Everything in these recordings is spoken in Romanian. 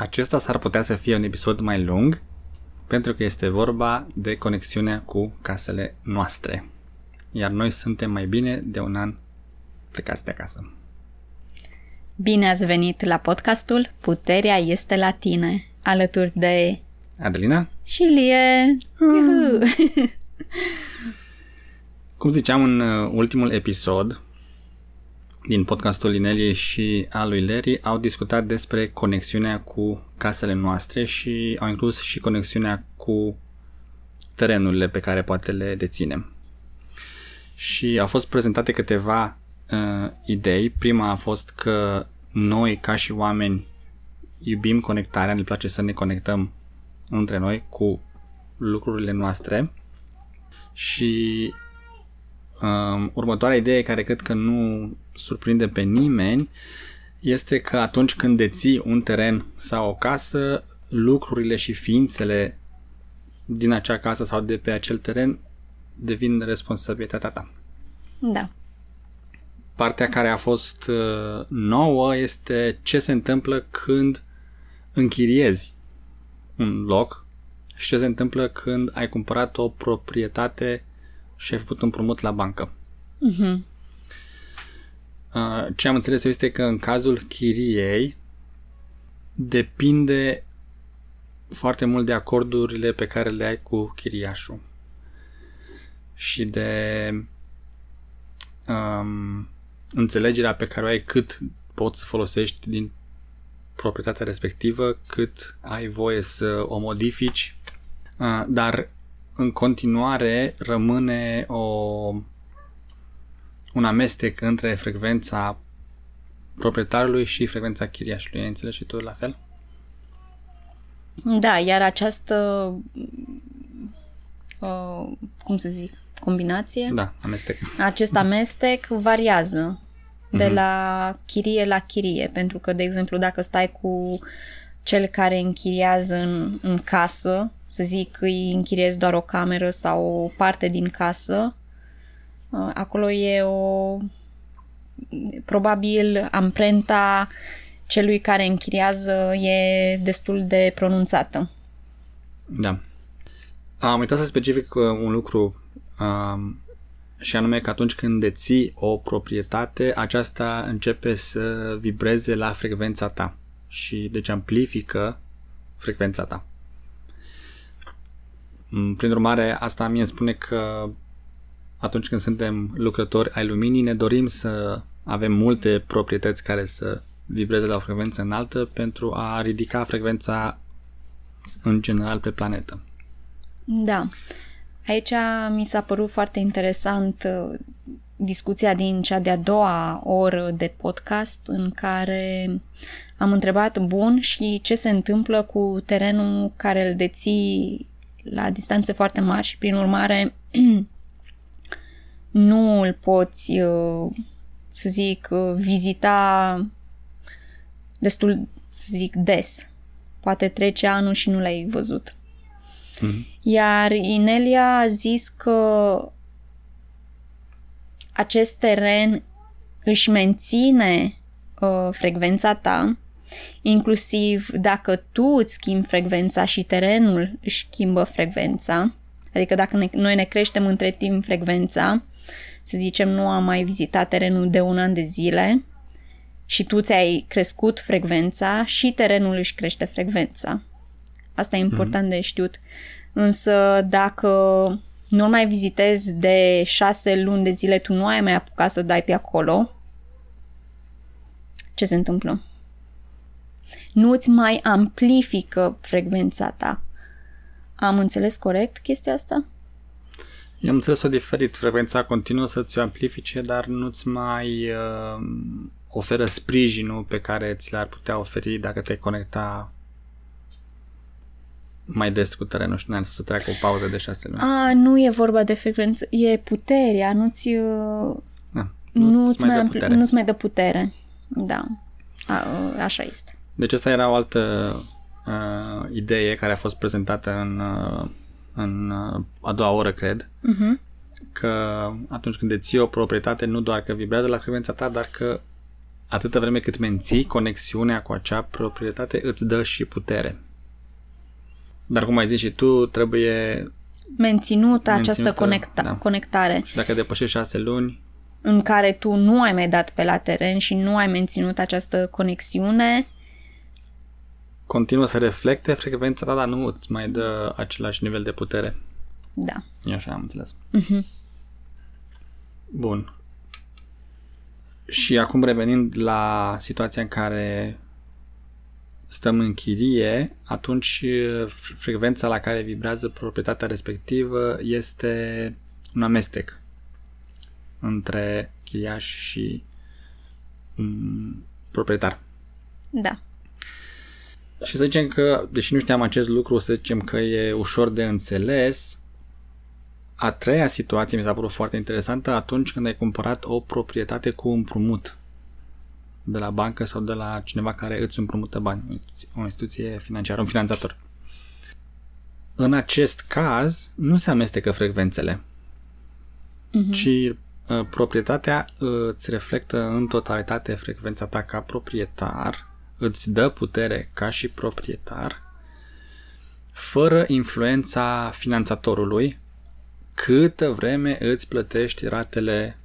acesta s-ar putea să fie un episod mai lung pentru că este vorba de conexiunea cu casele noastre. Iar noi suntem mai bine de un an plecați de acasă. Bine ați venit la podcastul Puterea este la tine, alături de Adelina și Lie. Mm. Cum ziceam în uh, ultimul episod din podcastul Linelie și al lui Larry, au discutat despre conexiunea cu casele noastre și au inclus și conexiunea cu terenurile pe care poate le deținem. Și au fost prezentate câteva uh, idei. Prima a fost că noi, ca și oameni, iubim conectarea, ne place să ne conectăm între noi cu lucrurile noastre și um, următoarea idee care cred că nu surprinde pe nimeni este că atunci când deții un teren sau o casă, lucrurile și ființele din acea casă sau de pe acel teren devin responsabilitatea ta. Da. Partea care a fost uh, nouă este ce se întâmplă când închiriezi un loc și ce se întâmplă când ai cumpărat o proprietate și ai făcut un promut la bancă. Uh-huh. Ce am înțeles eu este că în cazul chiriei depinde foarte mult de acordurile pe care le ai cu chiriașul și de um, înțelegerea pe care o ai cât poți să folosești din proprietatea respectivă, cât ai voie să o modifici, uh, dar în continuare rămâne o, un amestec între frecvența proprietarului și frecvența chiriașului. Ai înțeles și tu la fel? Da, iar această uh, cum să zic, combinație? Da, amestec. Acest amestec variază de mm-hmm. la chirie la chirie, pentru că, de exemplu, dacă stai cu cel care închiriază în, în casă, să zic îi închiriezi doar o cameră sau o parte din casă, uh, acolo e o probabil amprenta celui care închiriază e destul de pronunțată. Da. Am uitat să specific uh, un lucru um, și anume că atunci când deții o proprietate, aceasta începe să vibreze la frecvența ta și deci amplifică frecvența ta. Mm, prin urmare, asta mie îmi spune că atunci când suntem lucrători ai luminii, ne dorim să avem multe proprietăți care să vibreze la o frecvență înaltă pentru a ridica frecvența în general pe planetă. Da. Aici mi s-a părut foarte interesant uh, discuția din cea de-a doua oră de podcast în care am întrebat, bun, și ce se întâmplă cu terenul care îl deții la distanțe foarte mari și prin urmare nu îl poți, uh, să zic, uh, vizita destul, să zic, des. Poate trece anul și nu l-ai văzut. Mm-hmm. Iar Inelia a zis că acest teren își menține uh, frecvența ta, inclusiv dacă tu îți schimbi frecvența și terenul își schimbă frecvența, adică dacă ne, noi ne creștem între timp frecvența, să zicem nu am mai vizitat terenul de un an de zile și tu ți-ai crescut frecvența și terenul își crește frecvența. Asta e important mm-hmm. de știut. Însă dacă nu mai vizitezi de șase luni de zile, tu nu ai mai apucat să dai pe acolo, ce se întâmplă? Nu îți mai amplifică frecvența ta. Am înțeles corect chestia asta? Eu am înțeles-o diferit. Frecvența continuă să-ți o amplifice, dar nu-ți mai uh, oferă sprijinul pe care ți l-ar putea oferi dacă te conecta mai des cu terenul și nu să treacă o pauză de șase luni. A, nu e vorba de frecvență, e puterea, nu-ți... Uh, da, nu nu-ți mai, mai, dă putere. nu-ți mai dă putere. Da, a, uh, așa este. Deci asta era o altă uh, idee care a fost prezentată în, uh, în uh, a doua oră, cred, uh-huh. că atunci când deții o proprietate, nu doar că vibrează la frecvența ta, dar că atâta vreme cât menții conexiunea cu acea proprietate, îți dă și putere. Dar cum ai zis și tu, trebuie Menținută această conecta- da. conectare și dacă depășești șase luni, în care tu nu ai mai dat pe la teren și nu ai menținut această conexiune, continuă să reflecte frecvența ta, dar nu îți mai dă același nivel de putere. da. E așa, am înțeles. Mhm. Bun. Și acum revenind la situația în care stăm în chirie, atunci eh, fre- frecvența la care vibrează proprietatea respectivă este un amestec între chiriaș și mm, proprietar. Da. Și să zicem că, deși nu știam acest lucru, să zicem că e ușor de înțeles, a treia situație mi s-a părut foarte interesantă atunci când ai cumpărat o proprietate cu împrumut de la bancă sau de la cineva care îți împrumută bani, o instituție, o instituție financiară, un finanțator. În acest caz, nu se amestecă frecvențele, Mhm. ci uh, proprietatea uh, îți reflectă în totalitate frecvența ta ca proprietar, îți dă putere ca și proprietar, fără influența finanțatorului, câtă vreme îți plătești ratele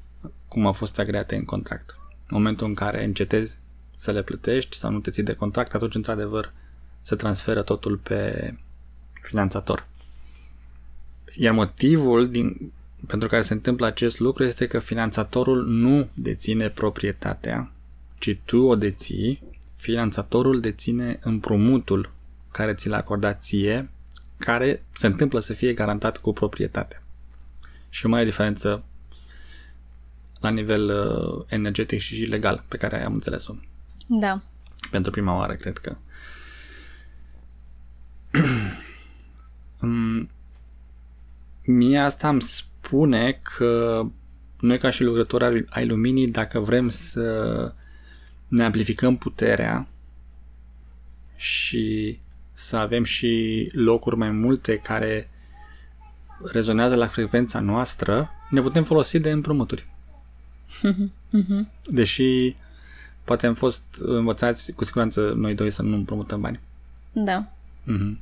cum au fost agreate în contract. În momentul în care încetezi să le plătești sau nu te ții de contract, atunci, într-adevăr, se transferă totul pe finanțator. Iar motivul din, pentru care se întâmplă acest lucru este că finanțatorul nu deține proprietatea, ci tu o deții, finanțatorul deține împrumutul care ți l-a acordat ție, care se întâmplă să fie garantat cu proprietatea. Și o mare diferență la nivel uh, energetic și legal pe care am înțeles-o Da. pentru prima oară, cred că. Mm, Mie asta îmi spune că noi ca și lucrători ai- ai luminii, dacă vrem să ne amplificăm puterea și să avem și locuri mai multe care rezonează la frecvența noastră, ne putem folosi de împrumuturi. Mhm. Deși poate am fost învățați cu siguranță noi doi să nu împrumutăm bani. Da. Mhm.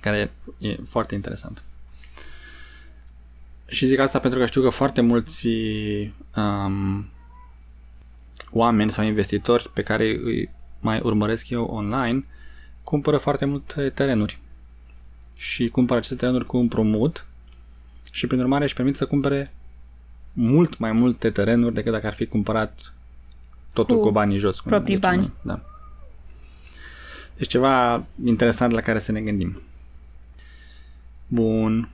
Care e foarte interesant. Și zic asta pentru că știu că foarte mulți um, oameni sau investitori pe care îi mai urmăresc eu online cumpără foarte multe terenuri și cumpără aceste terenuri cu împrumut și prin urmare își permit să cumpere mult mai multe terenuri decât dacă ar fi cumpărat totul cu, Cu cu banii jos. cum proprii zicem bani. noi. Da. Deci ceva interesant la care să ne gândim. Bun.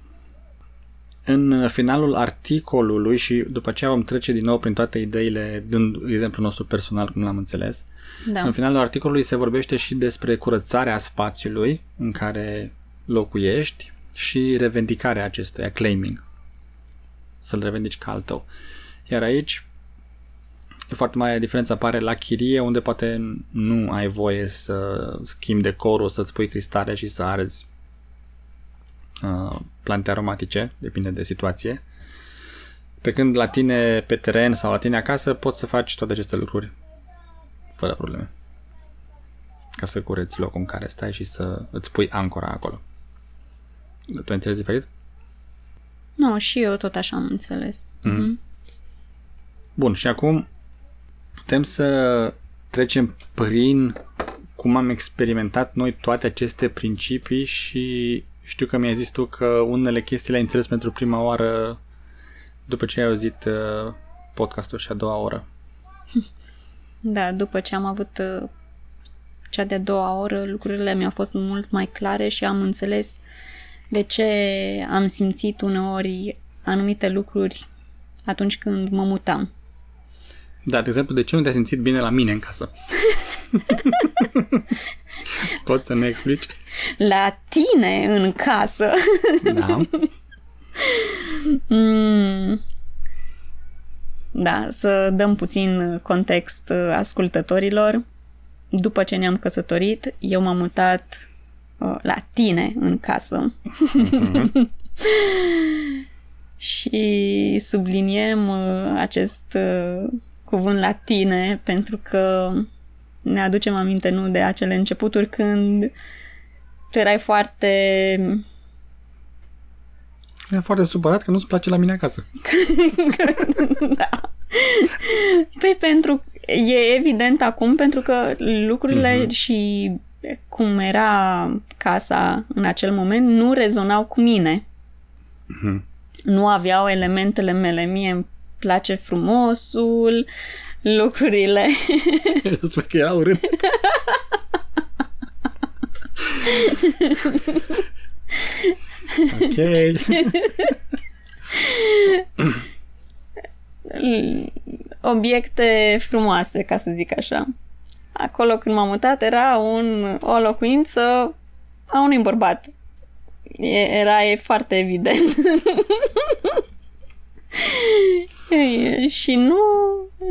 În finalul articolului și după aceea vom trece din nou prin toate ideile, dând exemplul nostru personal, cum l-am înțeles. Da. În finalul articolului se vorbește și despre curățarea spațiului în care locuiești și revendicarea acestuia, claiming. Să-l revendici ca al tău. Iar aici e foarte mare diferență apare la chirie, unde poate nu ai voie să schimbi decorul, să-ți pui cristale și să arzi uh, plante aromatice, depinde de situație. Pe când la tine pe teren sau la tine acasă poți să faci toate aceste lucruri fără probleme. Ca să cureți locul în care stai și să îți pui ancora acolo. Tu ai înțeles diferit? Nu, și eu tot așa am înțeles. Mhm. Bun, și acum putem să trecem prin cum am experimentat noi toate aceste principii și știu că mi-ai zis tu că unele chestii le-ai înțeles pentru prima oară după ce ai auzit uh, podcastul și a doua oră. Da, după ce am avut uh, cea de-a doua oră, lucrurile mi-au fost mult mai clare și am înțeles de ce am simțit uneori anumite lucruri atunci când mă mutam. Da, de exemplu, de ce nu te-ai simțit bine la mine în casă? Poți să ne explici? La tine în casă. Da. Mm. Da, să dăm puțin context uh, ascultătorilor. După ce ne-am căsătorit, eu m-am mutat uh, la tine în casă. și subliniem uh, acest uh, cuvânt la tine pentru că ne aducem aminte, nu, de acele începuturi când tu erai foarte... Era foarte supărat că nu-ți place la mine acasă. da. Păi pentru... E evident acum pentru că lucrurile uh-huh. și cum era casa în acel moment nu rezonau cu mine. Uh-huh. Nu aveau elementele mele. Mie îmi place frumosul, lucrurile. Spune că era urât. ok. Obiecte frumoase, ca să zic așa. Acolo când m-am mutat era un, o locuință a unui bărbat. Era e foarte evident. și nu,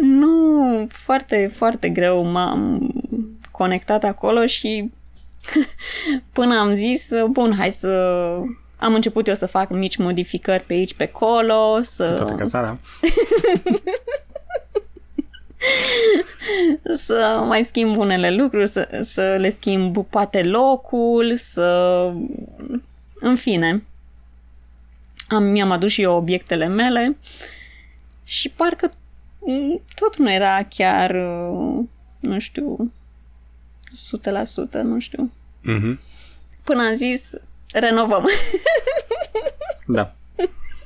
nu, foarte, foarte greu m-am conectat acolo și până am zis, bun, hai să... Am început eu să fac mici modificări pe aici, pe acolo, să... Toată casarea. să mai schimb unele lucruri, să, să le schimb poate locul, să... În fine. Am, mi-am adus și eu obiectele mele și parcă tot nu era chiar, nu știu, 100%, nu știu. Mm-hmm. Până am zis, renovăm. da.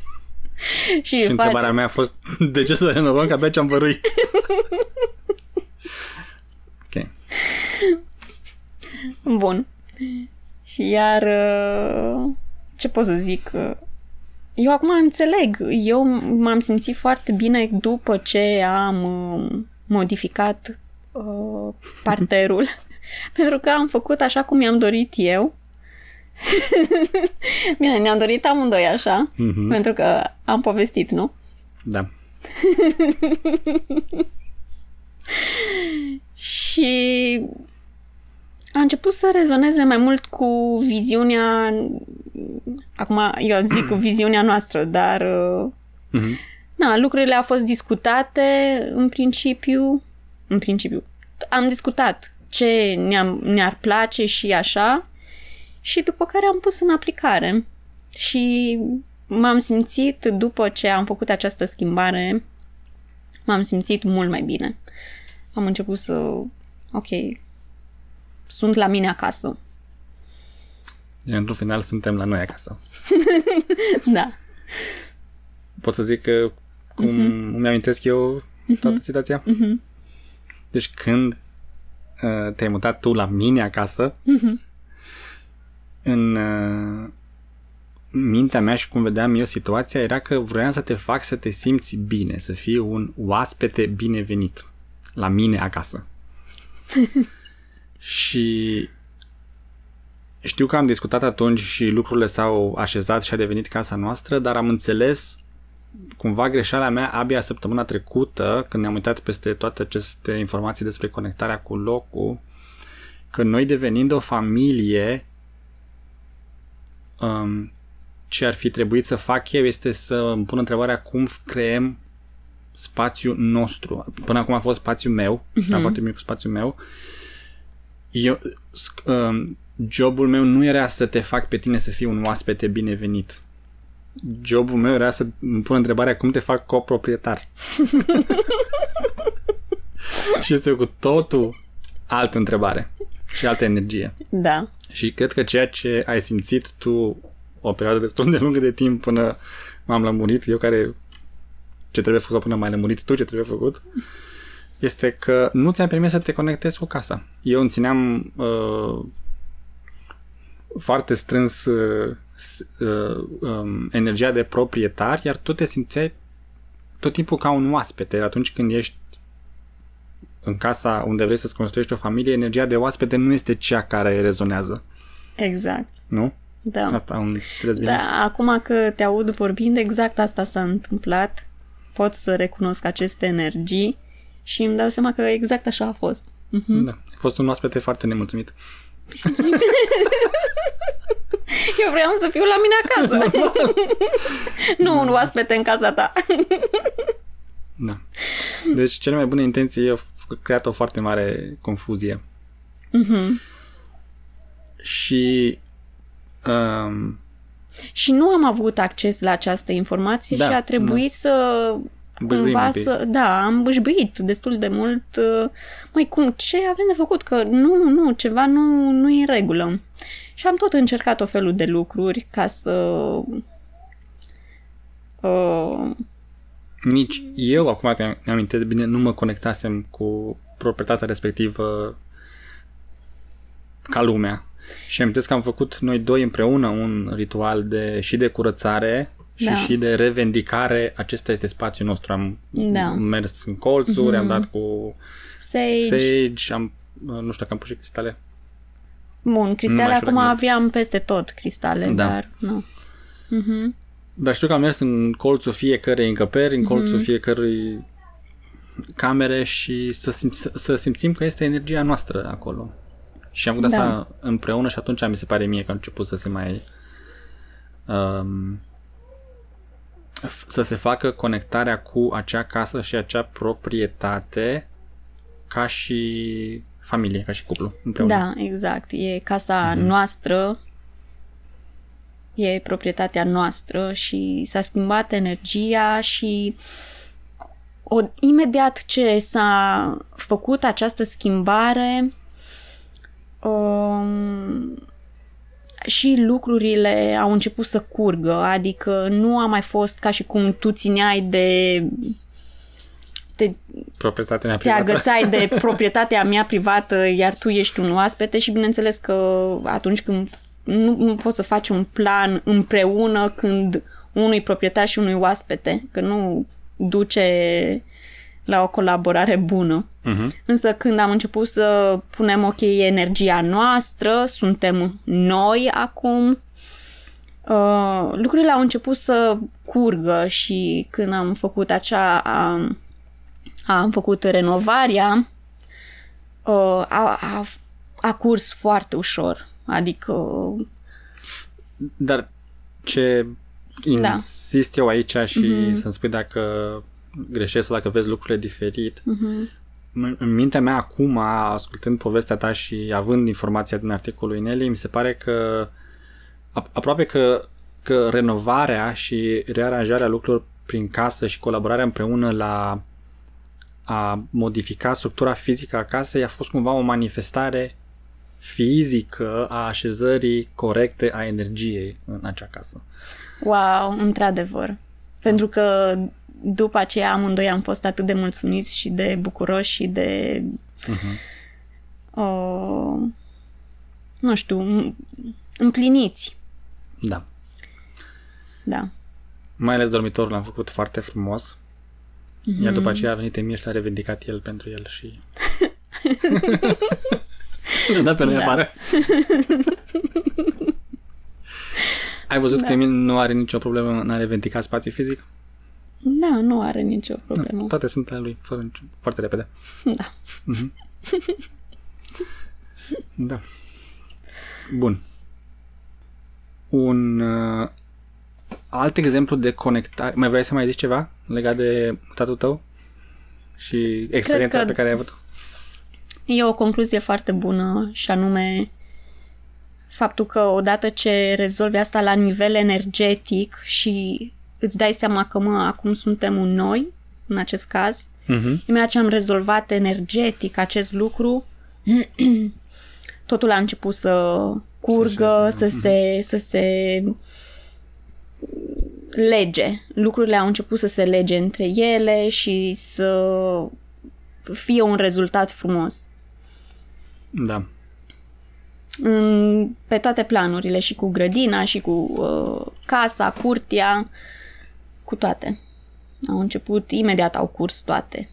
și, și întrebarea mea a fost, de ce să renovăm, că abia ce-am văruit? ok. Bun. Și iar, ce pot să zic, eu acum înțeleg. Eu m-am simțit foarte bine după ce am modificat uh, parterul pentru că am făcut așa cum mi-am dorit eu. Bine, ne-am dorit amândoi așa, mm-hmm. pentru că am povestit, nu? Da. și a început să rezoneze mai mult cu viziunea, acum eu zic cu viziunea noastră, dar mm-hmm. na, lucrurile au fost discutate în principiu, în principiu, am discutat ce ne-am, ne-ar place și așa, și după care am pus în aplicare. Și m-am simțit, după ce am făcut această schimbare, m-am simțit mult mai bine. Am început să, ok, sunt la mine acasă. Iar într-un final suntem la noi acasă. da. Pot să zic că cum uh-huh. îmi amintesc eu toată uh-huh. situația? Uh-huh. Deci când uh, te-ai mutat tu la mine acasă, uh-huh. în uh, mintea mea și cum vedeam eu situația era că vroiam să te fac să te simți bine, să fii un oaspete binevenit la mine acasă. și știu că am discutat atunci și lucrurile s-au așezat și a devenit casa noastră, dar am înțeles cumva greșeala mea abia săptămâna trecută, când ne-am uitat peste toate aceste informații despre conectarea cu locul, că noi devenind o familie, um, ce ar fi trebuit să fac eu este să îmi pun întrebarea cum creăm spațiul nostru. Până acum a fost spațiul meu, uh-huh. am foarte mic spațiul meu. Eu, um, jobul meu nu era să te fac pe tine să fii un oaspete binevenit jobul meu era să îmi pun întrebarea cum te fac coproprietar. și este cu totul altă întrebare și altă energie. Da. Și cred că ceea ce ai simțit tu o perioadă destul de lungă de timp până m-am lămurit, eu care ce trebuie făcut sau până mai lămurit tu ce trebuie făcut, este că nu ți-am permis să te conectezi cu casa. Eu îmi țineam uh, foarte strâns uh, uh, um, energia de proprietar, iar tu te simțeai tot timpul ca un oaspete. Atunci când ești în casa unde vrei să-ți construiești o familie, energia de oaspete nu este cea care rezonează. Exact. Nu? Da. Asta am înțeles bine. Da, acum că te aud vorbind, exact asta s-a întâmplat. Pot să recunosc aceste energii și îmi dau seama că exact așa a fost. Uh-huh. Da, a fost un oaspete foarte nemulțumit. Eu vreau să fiu la mine acasă. nu un oaspete în casa ta. Da. Deci cele mai bune intenții au creat o foarte mare confuzie. Mhm. Și um, Și nu am avut acces la această informație Da, și a trebuit să Bâșbâim cumva un pic. să... Da, am bâșbâit destul de mult. uh, Măi, cum, ce avem de făcut? Că nu, nu, ceva nu, nu e în regulă. Și am tot încercat o felul de lucruri ca să... Uh, nici eu, acum te amintesc bine, nu mă conectasem cu proprietatea respectivă ca lumea. Și amintesc că am făcut noi doi împreună un ritual de și de curățare și Da. și de revendicare. Acesta este spațiul nostru. Am Da. mers în colțuri, am dat cu sage. sage, am, nu știu dacă am pus și cristale. Bun, Nu cristale mai știu acum dacă- aveam peste tot cristale, Da. dar nu. Mhm. Dar știu că am mers în colțul fiecărei încăperi, în colțul Mhm. fiecărui camere și să, simț, să- să simțim că este energia noastră acolo. Și am făcut Da. asta împreună și atunci mi se pare mie că a început să se mai... Um, f- să se facă conectarea cu acea casă și acea proprietate ca și familie, ca și cuplu împreună. Da, exact. E casa Mhm. noastră, e proprietatea noastră și s-a schimbat energia și o, imediat ce s-a făcut această schimbare um, și lucrurile au început să curgă, adică nu a mai fost ca și cum tu țineai de te Proprietatea mea te privată. agățai de proprietatea mea privată, iar tu ești un oaspete și bineînțeles că atunci când f- nu, nu poți să faci un plan împreună când unui proprietar și unui oaspete, că nu duce la o colaborare bună. Mhm. Însă când am început să punem, ok, e energia noastră, suntem noi acum, uh, lucrurile au început să curgă și când am făcut acea, am, am făcut renovarea, uh, a, a, a curs foarte ușor. Adică, Dar ce Da. insist eu aici și să-mi spui dacă greșesc sau dacă vezi lucrurile diferit, uh-huh, în în mintea mea acum, ascultând povestea ta și având informația din articolul Inelii, mi se pare că ap- aproape că, că renovarea și rearanjarea lucrurilor prin casă și colaborarea împreună la a modifica structura fizică a casei a fost cumva o manifestare fizică a așezării corecte a energiei în acea casă. wow, într-adevăr. Pentru că după aceea amândoi am fost atât de mulțumiți și de bucuroși și de Uh-huh. uh, nu știu, m- împliniți. Da. Da. Mai ales dormitorul l-am făcut foarte frumos. Mm-hmm. Iar după aceea a venit Emil și l-a revendicat el pentru el și... Ne-a dat pe noi Da. afară. Ai văzut da. că Emil nu are nicio problemă în a revendica spațiu fizic? Da, nu are nicio problemă. Toate sunt ale lui, fără nicio... foarte repede. Da. Da. Bun. Un uh, alt exemplu de conectare... Mai vrei să mai zici ceva legat de mutatul tău? Și experiența că- pe care ai avut-o? E o concluzie foarte bună și anume faptul că odată ce rezolvi asta la nivel energetic și îți dai seama că, mă, acum suntem un noi, în acest caz, Mhm. imediat ce am rezolvat energetic acest lucru, totul a început să curgă, Să să se, să se lege. Lucrurile au început să se lege între ele și să fie un rezultat frumos. Da. În, pe toate planurile, și cu grădina, și cu uh, casa, curtea, cu toate. Au început, imediat au curs toate.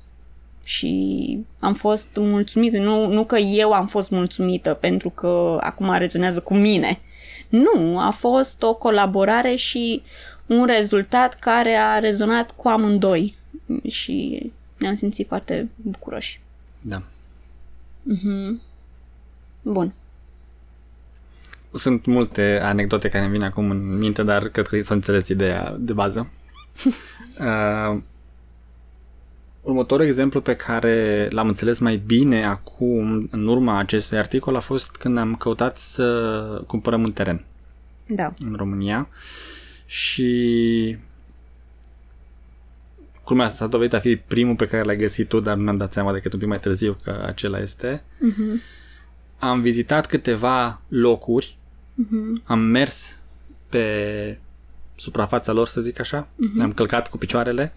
Și am fost mulțumită. Nu, nu că eu am fost mulțumită pentru că acum rezonează cu mine. Nu, a fost o colaborare și un rezultat care a rezonat cu amândoi. Și ne-am simțit foarte bucuroși. Da. Bun. Sunt multe anecdote care îmi vin acum în minte, dar cred că să înțeles ideea de bază. uh, următorul exemplu pe care l-am înțeles mai bine acum, în urma acestui articol, a fost când am căutat să cumpărăm un teren Da. în România și culmea asta s-a dovedit a fi primul pe care l-ai găsit tu, dar nu am dat seama decât un pic mai târziu că acela este. Mhm. Am vizitat câteva locuri, Mhm. am mers pe suprafața lor, să zic așa, le-am călcat cu picioarele,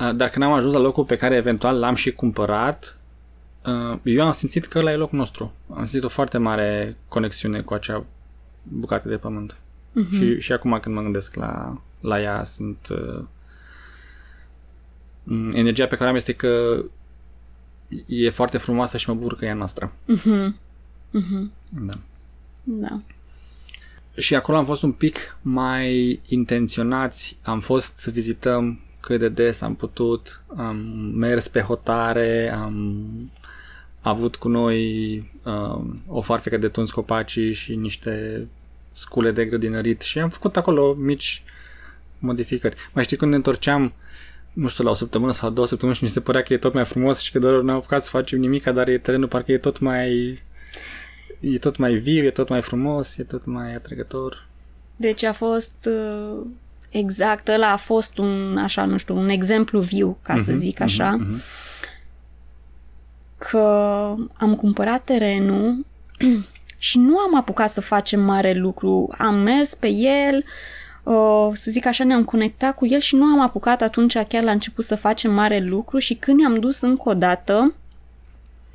Uh, dar când am ajuns la locul pe care eventual l-am și cumpărat, uh, eu am simțit că ăla e locul nostru. Am simțit o foarte mare conexiune cu acea bucată de pământ. Mhm. Și, și acum când mă gândesc la, la ea, sunt... Uh, m, energia pe care am este că e foarte frumoasă și mă bucur că e a noastră. Mhm. Mhm. Da. Da. Și acolo am fost un pic mai intenționați, am fost să vizităm cât de des am putut, am mers pe hotare, am avut cu noi um, o farfecă de tuns copacii și niște scule de grădinărit și am făcut acolo mici modificări. Mai știi când ne întorceam nu știu, la o săptămână sau două săptămâni și ni se părea că e tot mai frumos și că doar n-am apucat să facem nimic, dar e terenul parcă e tot mai e tot mai viu, e tot mai frumos, e tot mai atrăgător. Deci a fost uh, exact, ăla a fost un, așa, nu știu, un exemplu viu, ca să zic așa, mhm. că am cumpărat terenul și nu am apucat să facem mare lucru. Am mers pe el, uh, să zic așa, ne-am conectat cu el și nu am apucat atunci chiar la început să facem mare lucru și când ne-am dus încă o dată,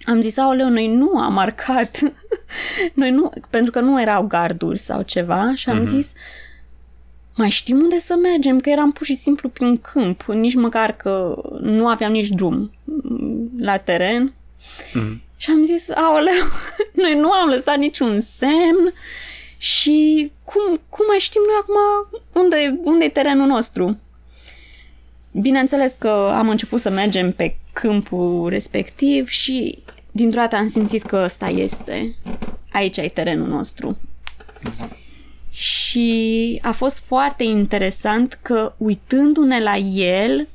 am zis, aoleu, noi nu am marcat, noi nu, pentru că nu erau garduri sau ceva și am zis, mai știm unde să mergem, că eram pur și simplu prin câmp, nici măcar că nu aveam nici drum mm, la teren. Mhm. Și am zis, aoleu, noi nu am lăsat niciun semn și cum, cum mai știm noi acum unde, unde e terenul nostru? Bineînțeles că am început să mergem pe câmpul respectiv și dintr-o dată am simțit că ăsta este. Aici e terenul nostru. Și a fost foarte interesant că uitându-ne la el,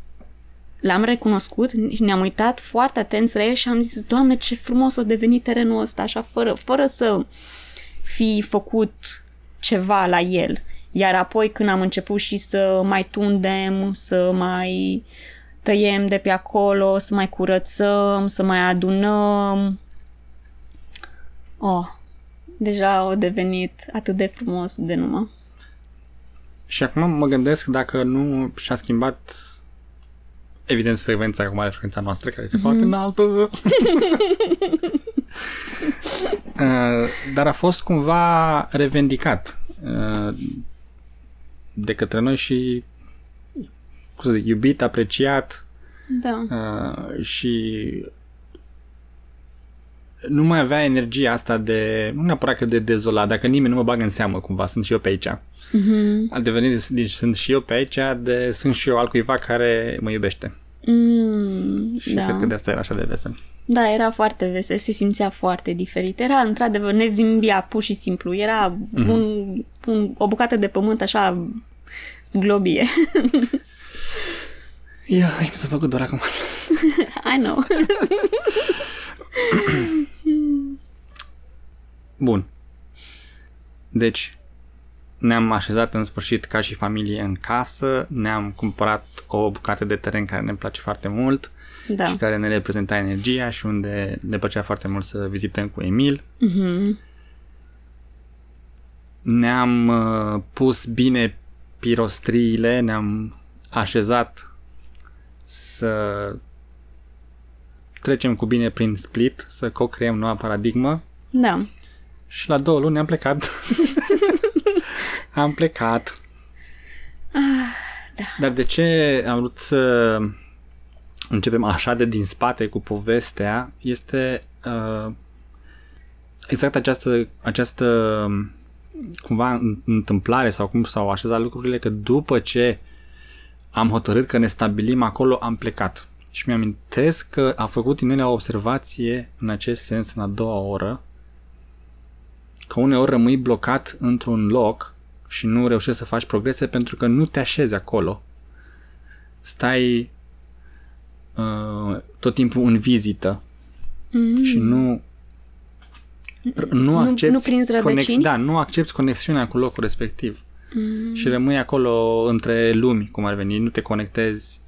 l-am recunoscut și ne-am uitat foarte atenți la el și am zis, Doamne, ce frumos a devenit terenul ăsta, așa, fără, fără să fi făcut ceva la el. Iar apoi când am început și să mai tundem, să mai tăiem de pe acolo, să mai curățăm, să mai adunăm. Oh, deja a devenit atât de frumos de numai. Și acum mă gândesc dacă nu și-a schimbat evident frecvența, cum are frecvența noastră, care este foarte înaltă. Uh, Dar a fost cumva revendicat uh, de către noi și cum să zic, iubit, apreciat Da. uh, și nu mai avea energia asta de, nu neapărat că de dezolat, dacă nimeni nu mă bagă în seamă cumva, sunt și eu pe aici. Mm-hmm. A devenit, deci sunt și eu pe aici, de, sunt și eu altcuiva care mă iubește. Mm, Și da. cred că de asta era așa de vesel. Da, era foarte vesel, se simțea foarte diferit. Era, într-adevăr, ne zimbia pur și simplu. Era mm-hmm. un, un, o bucată de pământ așa globie. Ia, ai mi s-a făcut doar acum. I know. Bun. Deci, ne-am așezat în sfârșit ca și familie în casă, ne-am cumpărat o bucată de teren care ne place foarte mult Da. și care ne reprezenta energia și unde ne plăcea foarte mult să vizităm cu Emil. Mhm. Ne-am uh, pus bine pirostriile, ne-am așezat să trecem cu bine prin split, să co-creăm noua paradigmă Da. și la două luni am plecat. am plecat. da. Dar de ce am vrut să începem așa de din spate cu povestea este uh, exact această, această cumva întâmplare sau cum s-au așezat lucrurile că după ce am hotărât că ne stabilim acolo, am plecat. Și mi-amintesc că a făcut Inelea o observație în acest sens în a doua oră, că uneori rămâi blocat într-un loc și nu reușești să faci progrese pentru că nu te așezi acolo. Stai uh, tot timpul în vizită Mm. și nu nu Nu- accepti nu prinzi rădăcini? da, nu accepti conexiunea cu locul respectiv. Mm. Și rămâi acolo între lumi, cum ar veni, nu te conectezi,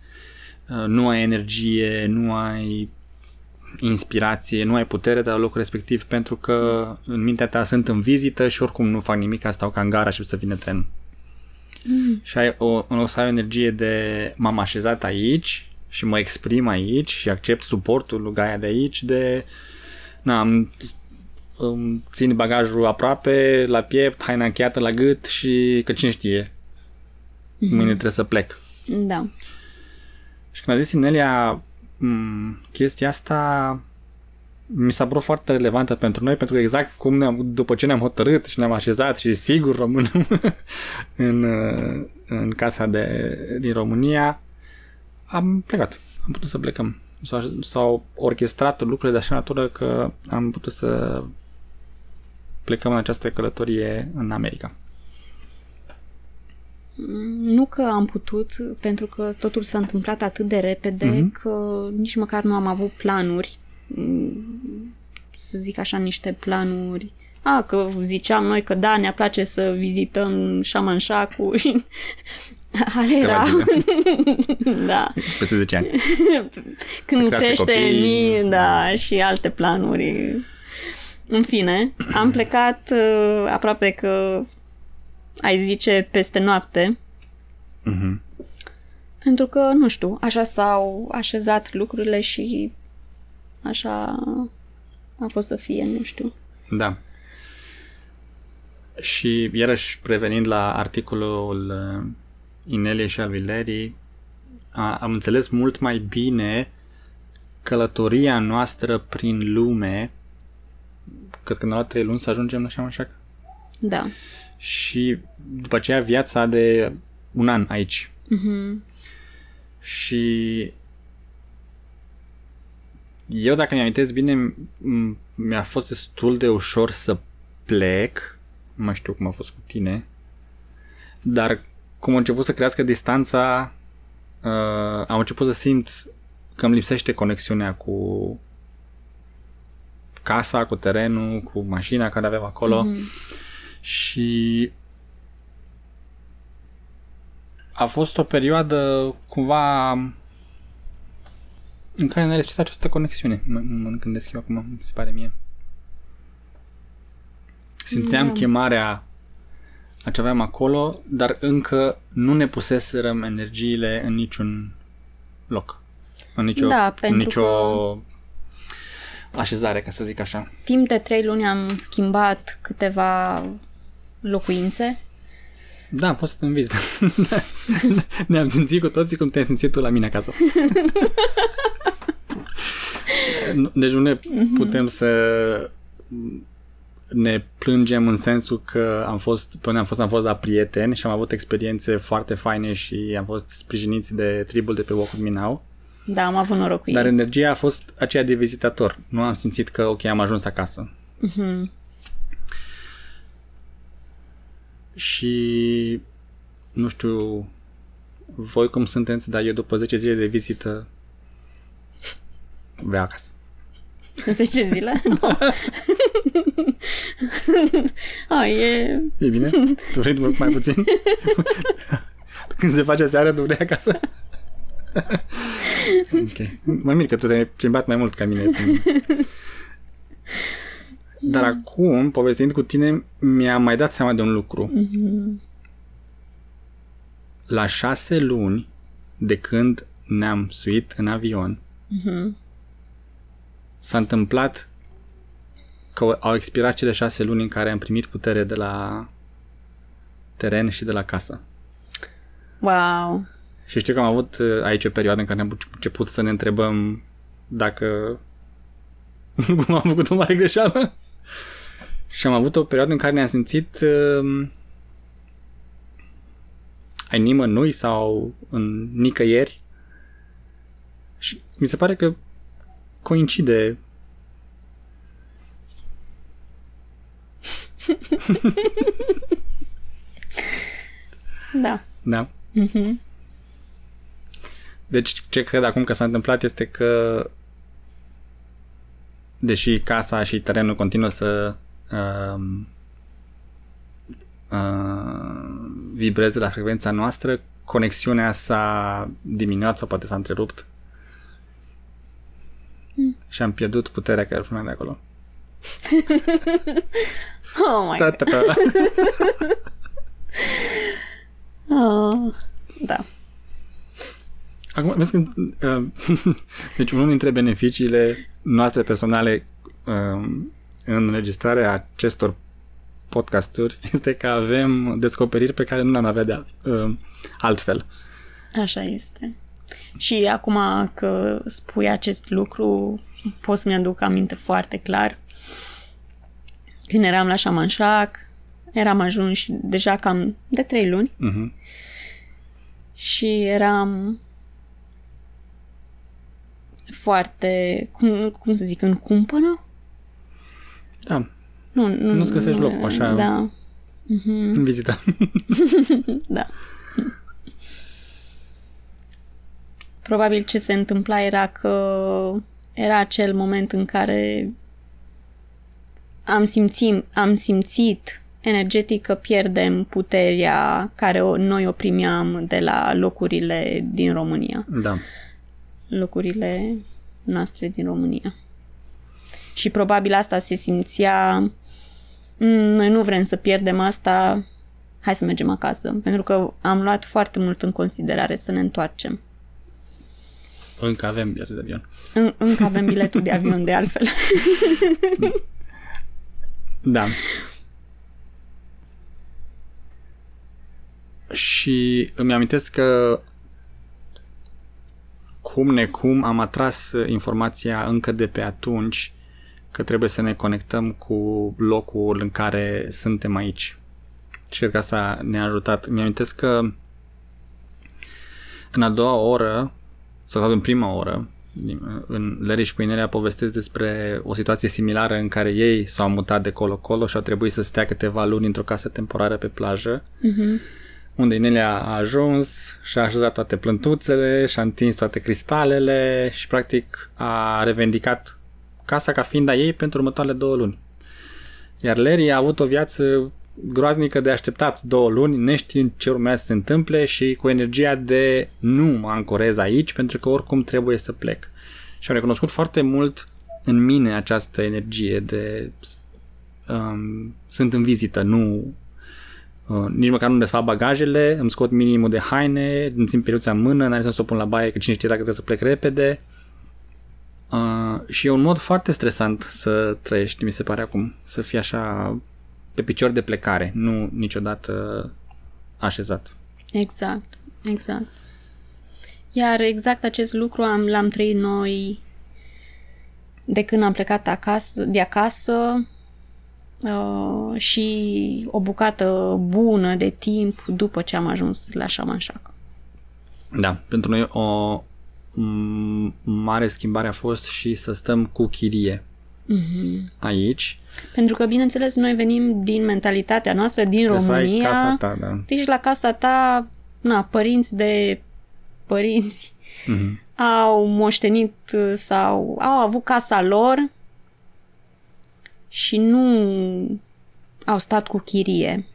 uh, nu ai energie, nu ai inspirație, nu ai putere de la locul respectiv pentru că în mintea ta sunt în vizită și oricum nu fac nimic, stau ca în gara și să vină trenul. Mm. Și ai o, o să ai o energie de m-am așezat aici și mă exprim aici și accept suportul lui Gaia de aici de na, am, îmi țin bagajul aproape, la piept, haina încheiată la gât și că cine știe, mâine trebuie să plec. Da. Și când a zis Inelia m, chestia asta mi s-a părut foarte relevantă pentru noi, pentru că exact cum ne-am, după ce ne-am hotărât și ne-am așezat și sigur rămânem în, uh, în casa de, din România, am plecat. Am putut să plecăm. S-au, s-au orchestrat lucrurile de așa natură că am putut să plecăm în această călătorie în America. Nu că am putut, pentru că totul s-a întâmplat atât de repede Mhm. că nici măcar nu am avut planuri, mm, să zic așa, niște planuri. A, că ziceam noi că da, ne place să vizităm șamanșacul și ale era, da, Peste 10 ani. când crească crește copii. mii, da, și alte planuri. În fine, am plecat uh, aproape că ai zice peste noapte, Mhm. pentru că, nu știu, așa s-au așezat lucrurile și așa a fost să fie, nu știu. Da. Și iarăși prevenind la articolul uh, Inelie și al Vilerii, a, am înțeles mult mai bine călătoria noastră prin lume. Cred că ne-a luat trei luni să ajungem la așa Da. Și după aceea viața de un an aici. Mhm. Și eu, dacă mi amintesc bine, m- mi-a fost destul de ușor să plec. Nu mai știu cum a fost cu tine. Dar cum a început să crească distanța, uh, am început să simt că îmi lipsește conexiunea cu casa, cu terenul, cu mașina care avem acolo. Mhm. Și a fost o perioadă cumva în care ne-a lipsit această conexiune. Mă, mă gândesc eu acum, mi se pare mie. Simțeam Da. chemarea a ce aveam acolo, dar încă nu ne puseserăm energiile în niciun loc. În nicio, Da, în pentru nicio că- așezare, ca să zic așa. Timp de trei luni am schimbat câteva locuințe. Da, am fost în vizită. Ne-am simțit cu toții cum te-ai simțit tu la mine acasă. Nu- deci nu ne putem să ne plângem în sensul că am fost, până am fost, am fost la prieteni și am avut experiențe foarte faine și am fost sprijiniți de tribul de pe Walk With Me Now. Da, am avut noroc cu Dar ei. energia a fost aceea de vizitator. Nu am simțit că, ok, am ajuns acasă. Mhm. Și nu știu voi cum sunteți, dar eu după 10 zile de vizită vreau acasă. 10 zile? A, e... E bine? Tu vrei mult mai puțin? Când se face seara, tu vrei acasă? ok. Mă mir că tu te-ai plimbat mai mult ca mine. Dar acum, povestind cu tine, mi-am mai dat seama de un lucru. Mhm. La șase luni de când ne-am suit în avion, Mhm. s-a întâmplat că au expirat cele șase luni în care am primit putere de la teren și de la casă. Wow. Și știu că am avut uh, aici o perioadă în care am început să ne întrebăm dacă cum am făcut o mare greșeală. Și am avut o perioadă în care ne-am simțit uh, ai nimănui sau în nicăieri. Și mi se pare că coincide Da. Da. Mhm. deci ce cred acum că s-a întâmplat este că deși casa și terenul continuă să uh, uh, vibreze la frecvența noastră, conexiunea s-a diminuat sau poate s-a întrerupt mm. și am pierdut puterea care punea de acolo. oh my God. oh, da. Acum, vezi că, uh, deci unul dintre beneficiile noastre personale uh, în înregistrarea acestor podcasturi este că avem descoperiri pe care nu le-am avea de uh, altfel. Așa este. Și acum că spui acest lucru, pot să-mi aduc aminte foarte clar. Când eram la Șamanșac, eram ajuns deja cam de trei luni uh-huh. și eram foarte, cum, cum să zic, în cumpănă? Da. Nu, nu, Nu-ți găsești loc așa da. Mm-hmm. în vizită. da. Probabil ce se întâmpla era că era acel moment în care am simțit, am simțit energetic că pierdem puterea care o, noi o primeam de la locurile din România. Da. Locurile noastre din România. Și probabil asta se simțea mm, noi nu vrem să pierdem asta, hai să mergem acasă. Pentru că am luat foarte mult în considerare să ne întoarcem. Încă avem biletul de avion. În, încă avem biletul de avion, de altfel. da. Și îmi amintesc că cum necum am atras informația încă de pe atunci că trebuie să ne conectăm cu locul în care suntem aici. Și cred că asta ne-a ajutat. Mi-amintesc că în a doua oră, sau în prima oră, în Larry și cu Inelia povestesc despre o situație similară în care ei s-au mutat de colo-colo și au trebuit să stea câteva luni într-o casă temporară pe plajă. Uh-huh unde Inelia a ajuns și a așezat toate plântuțele și a întins toate cristalele și practic a revendicat casa ca fiind a ei pentru următoarele două luni. Iar Larry a avut o viață groaznică de așteptat două luni, neștiind ce urmează să se întâmple și cu energia de nu mă ancorez aici pentru că oricum trebuie să plec. Și am recunoscut foarte mult în mine această energie de um, sunt în vizită, nu Uh, nici măcar nu desfac bagajele, îmi scot minimul de haine, îmi țin peluța în mână, n-are să o pun la baie, că cine știe dacă trebuie să plec repede. Uh, și e un mod foarte stresant să trăiești, mi se pare acum, să fii așa pe picior de plecare, nu niciodată așezat. Exact, exact. Iar exact acest lucru am, l-am trăit noi de când am plecat acasă, de acasă uh, și o bucată bună de timp după ce am ajuns la Șamanșac. Da, pentru noi o mare schimbare a fost și să stăm cu chirie mm-hmm. aici. Pentru că, bineînțeles, noi venim din mentalitatea noastră, din Trebuie România. casa ta, da. Deci la casa ta, na, părinți de părinți mm-hmm. au moștenit sau au avut casa lor și nu au stat cu chirie.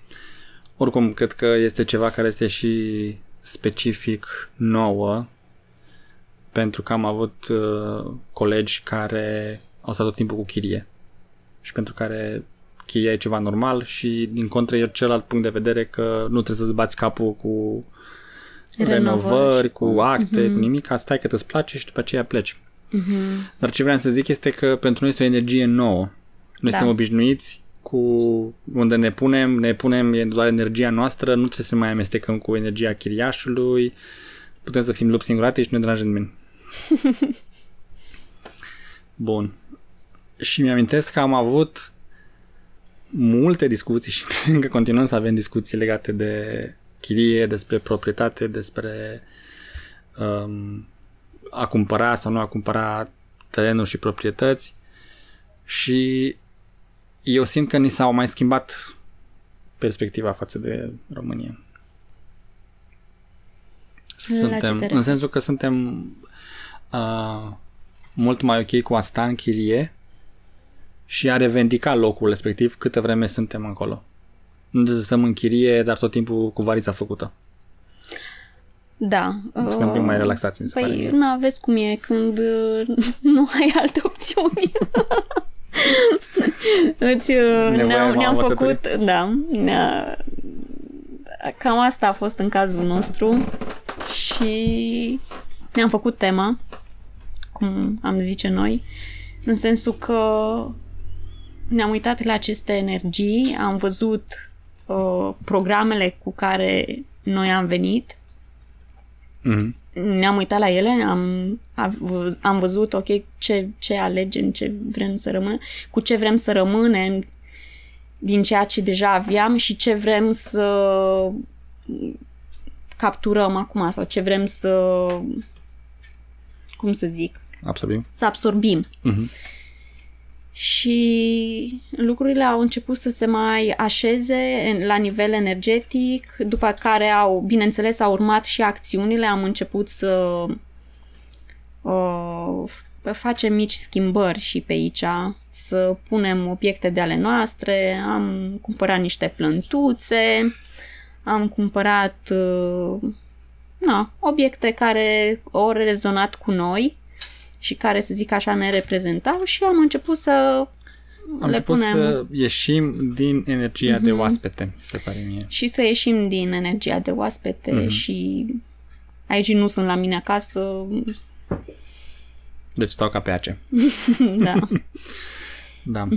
Oricum, cred că este ceva care este și specific nouă, pentru că am avut uh, colegi care au stat tot timpul cu chirie și pentru care chiria e ceva normal și din contră e celălalt punct de vedere că nu trebuie să-ți bați capul cu renovări, renovări cu acte, uh-huh. cu nimic, stai că îți place și după aceea pleci. Uh-huh. Dar ce vreau să zic este că pentru noi este o energie nouă noi da. suntem obișnuiți cu unde ne punem, ne punem e doar energia noastră, nu trebuie să ne mai amestecăm cu energia chiriașului, putem să fim lupi singurate și nu ne deranjăm nimeni. Bun. Și mi-amintesc că am avut multe discuții și încă continuăm să avem discuții legate de chirie, despre proprietate, despre um, a cumpăra sau nu a cumpăra terenuri și proprietăți și eu simt că ni s-au mai schimbat perspectiva față de România. suntem, te în sensul că suntem uh, mult mai ok cu asta în chirie și a revendica locul respectiv câtă vreme suntem acolo. Nu să stăm în chirie, dar tot timpul cu varița făcută. Da. Suntem un pic mai relaxați, mi se pare Păi, mie. nu vezi cum e când uh, nu ai alte opțiuni. Îți, uh, Nevoia ne-am, mama ne-am învățăturii. făcut, da, ne-a, cam asta a fost în cazul nostru și ne-am făcut tema, cum am zice noi, în sensul că ne-am uitat la aceste energii, am văzut uh, programele cu care noi am venit Mhm. Ne-am uitat la ele, am, am- am văzut, ok, ce, ce alegem, ce vrem să rămânem, cu ce vrem să rămânem din ceea ce deja aveam și ce vrem să capturăm acum sau ce vrem să, cum să zic, Absorbim. să absorbim. Mhm. Și lucrurile au început să se mai așeze în- la nivel energetic, după care au, bineînțeles, au urmat și acțiunile, am început să uh, facem mici schimbări și pe aici, să punem obiecte de ale noastre, am cumpărat niște plântuțe, am cumpărat uh, na, obiecte care au rezonat cu noi și care, să zic așa, ne reprezentau și am început să Am le început punem să ieșim din energia de oaspete, mi se pare mie. și să ieșim din energia de oaspete Mhm. și aici nu sunt la mine acasă, Deci stau ca pe ace. da, Da.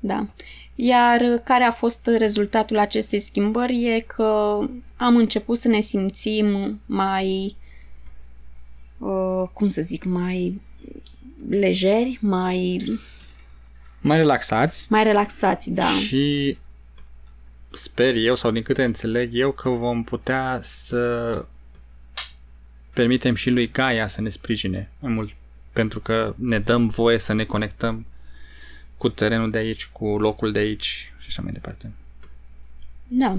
da. Iar care a fost rezultatul acestei schimbări e că am început să ne simțim mai, uh, cum să zic, mai lejeri, mai, Mai relaxați mai relaxați, da. și sper eu, sau din câte înțeleg eu, că vom putea să permitem și lui Gaia să ne sprijine mai mult, pentru că ne dăm voie să ne conectăm cu terenul de aici, cu locul de aici și așa mai departe. Da.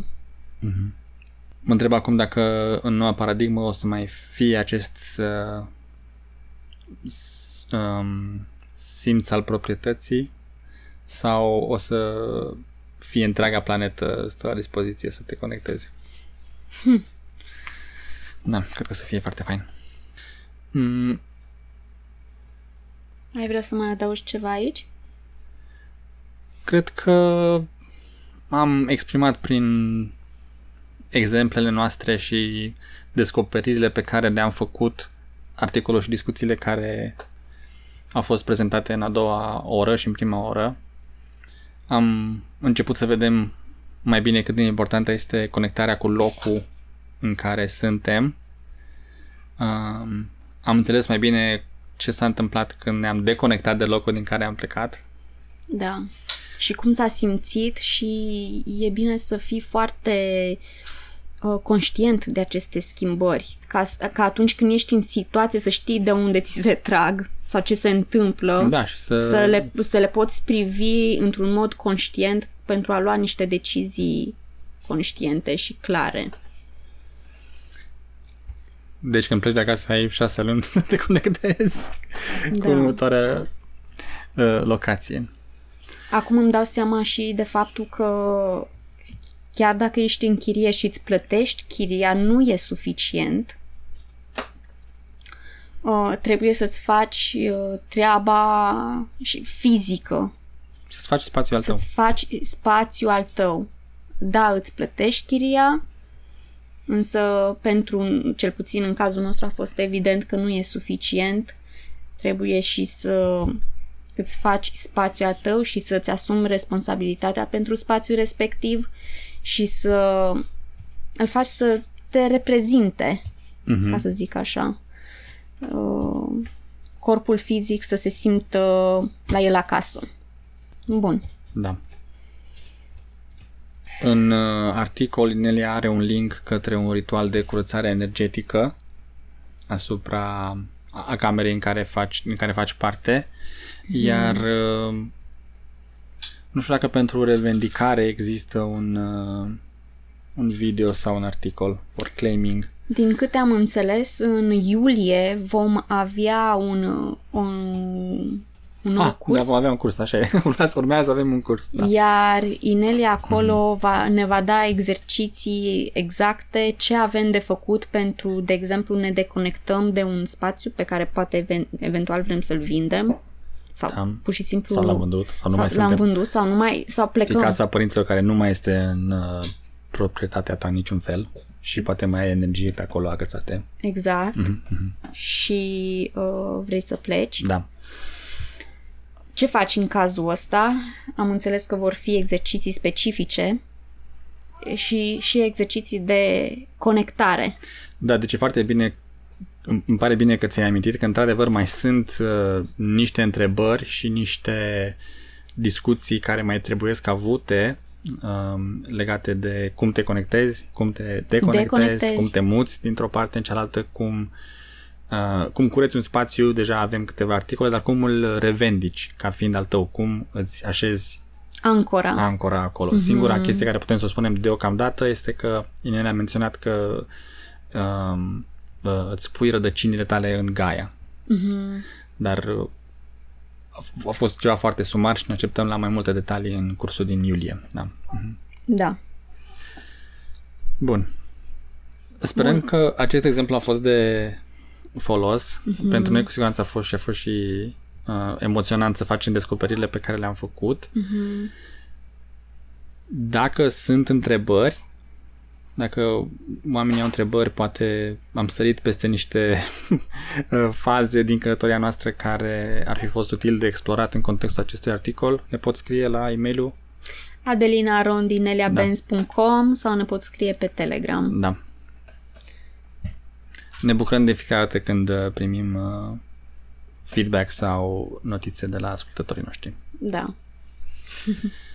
Mă întreb acum dacă în noua paradigmă o să mai fie acest uh, s- um, simț al proprietății sau o să fie întreaga planetă stă la dispoziție să te conectezi. Da, cred că o să fie foarte fain. Mm, Ai vrea să mai adaugi ceva aici? cred că am exprimat prin exemplele noastre și descoperirile pe care le-am făcut, articolul și discuțiile care au fost prezentate în a doua oră și în prima oră. Am început să vedem mai bine cât de importantă este conectarea cu locul în care suntem. Um, am înțeles mai bine ce s-a întâmplat când ne-am deconectat de locul din care am plecat. Da. Și cum s-a simțit și e bine să fii foarte uh, conștient de aceste schimbări. Ca, s- ca atunci când ești în situație să știi de unde ți se trag sau ce se întâmplă. Da, și să, Să le, să le poți privi într-un mod conștient pentru a lua niște decizii conștiente și clare. Deci când pleci de acasă ai șase luni să te conectezi da. cu Da. următoarea uh, locație. Acum îmi dau seama și de faptul că chiar dacă ești în chirie și îți plătești chiria, nu e suficient. Uh, trebuie să-ți faci uh, treaba și fizică, Și să faci spațiul al tău. să-ți faci spațiul al tău. Da, îți plătești chiria, însă pentru, cel puțin în cazul nostru a fost evident că nu e suficient. Trebuie și să îți faci spațiul al tău și să-ți asumi responsabilitatea pentru spațiul respectiv și să îl faci să te reprezinte, Mhm. ca să zic așa. Uh, corpul fizic să se simtă la el acasă. Bun. Da. În uh, articol, Inelia are un link către un ritual de curățare energetică asupra a a camerei în care faci, în care faci parte, iar uh, nu știu dacă pentru revendicare există un uh, un video sau un articol for claiming. Din câte am înțeles, în iulie vom avea un, un, un nou ah, curs. Da, vom avea un curs, așa e. Urmează, urmează să avem un curs. Da. Iar Inelia acolo mm-hmm. va, ne va da exerciții exacte ce avem de făcut pentru, de exemplu, ne deconectăm de un spațiu pe care poate even, eventual vrem să-l vindem sau da. pur și simplu sau l-am vândut sau, nu sau mai l-am suntem. vândut sau nu mai sau plecăm. E casa părinților care nu mai este în uh, proprietatea ta în niciun fel și poate mai ai energie pe acolo agățate. Exact. Mm-hmm. Și uh, vrei să pleci. Da. Ce faci în cazul ăsta? Am înțeles că vor fi exerciții specifice și, și exerciții de conectare. Da, deci e foarte bine îmi îmi pare bine că ți-ai amintit că într-adevăr mai sunt uh, niște întrebări și niște discuții care mai trebuiesc avute um, legate de cum te conectezi, cum te deconectezi, Deconectezi. cum te muți dintr-o parte în cealaltă, cum, uh, cum cureți un spațiu, deja avem câteva articole, dar cum îl revendici ca fiind al tău, cum îți așezi Ancora. ancora acolo. Mm-hmm. Singura chestie care putem să o spunem deocamdată este că Inele a menționat că um, uh, îți pui rădăcinile tale în Gaia. Mm-hmm. Dar uh, a, f- a fost ceva foarte sumar și ne așteptăm la mai multe detalii în cursul din iulie. Da. Mhm. Da. Bun. Sperăm Bun. că acest exemplu a fost de folos. Mm-hmm. Pentru noi cu siguranță a fost și a fost și uh, emoționant să facem descoperirile pe care le-am făcut. Mm-hmm. Dacă sunt întrebări, dacă oamenii au întrebări, poate am sărit peste niște faze din călătoria noastră care ar fi fost util de explorat în contextul acestui articol, ne pot scrie la e-mailul adelinarondineliabenz.com sau ne pot scrie pe Telegram. Da. Ne bucurăm de fiecare dată când uh, primim uh, feedback sau notițe de la ascultătorii noștri. Da.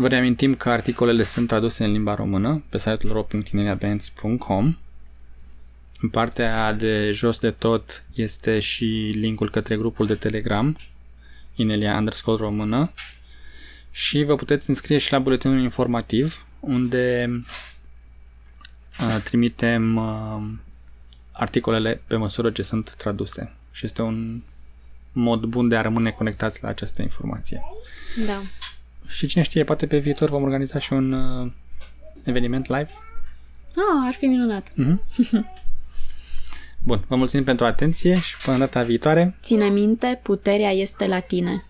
Vă reamintim că articolele sunt traduse în limba română pe site-ul ro.ineliabenz.com În partea de jos de tot este și linkul către grupul de Telegram Inelia underscore română și vă puteți înscrie și la buletinul informativ unde uh, trimitem uh, articolele pe măsură ce sunt traduse și este un mod bun de a rămâne conectați la această informație. Da. Și cine știe, poate pe viitor vom organiza și un uh, eveniment live. Ah, ar fi minunat. Mm-hmm. Bun, vă mulțumim pentru atenție și până data viitoare. Ține minte, puterea este la tine.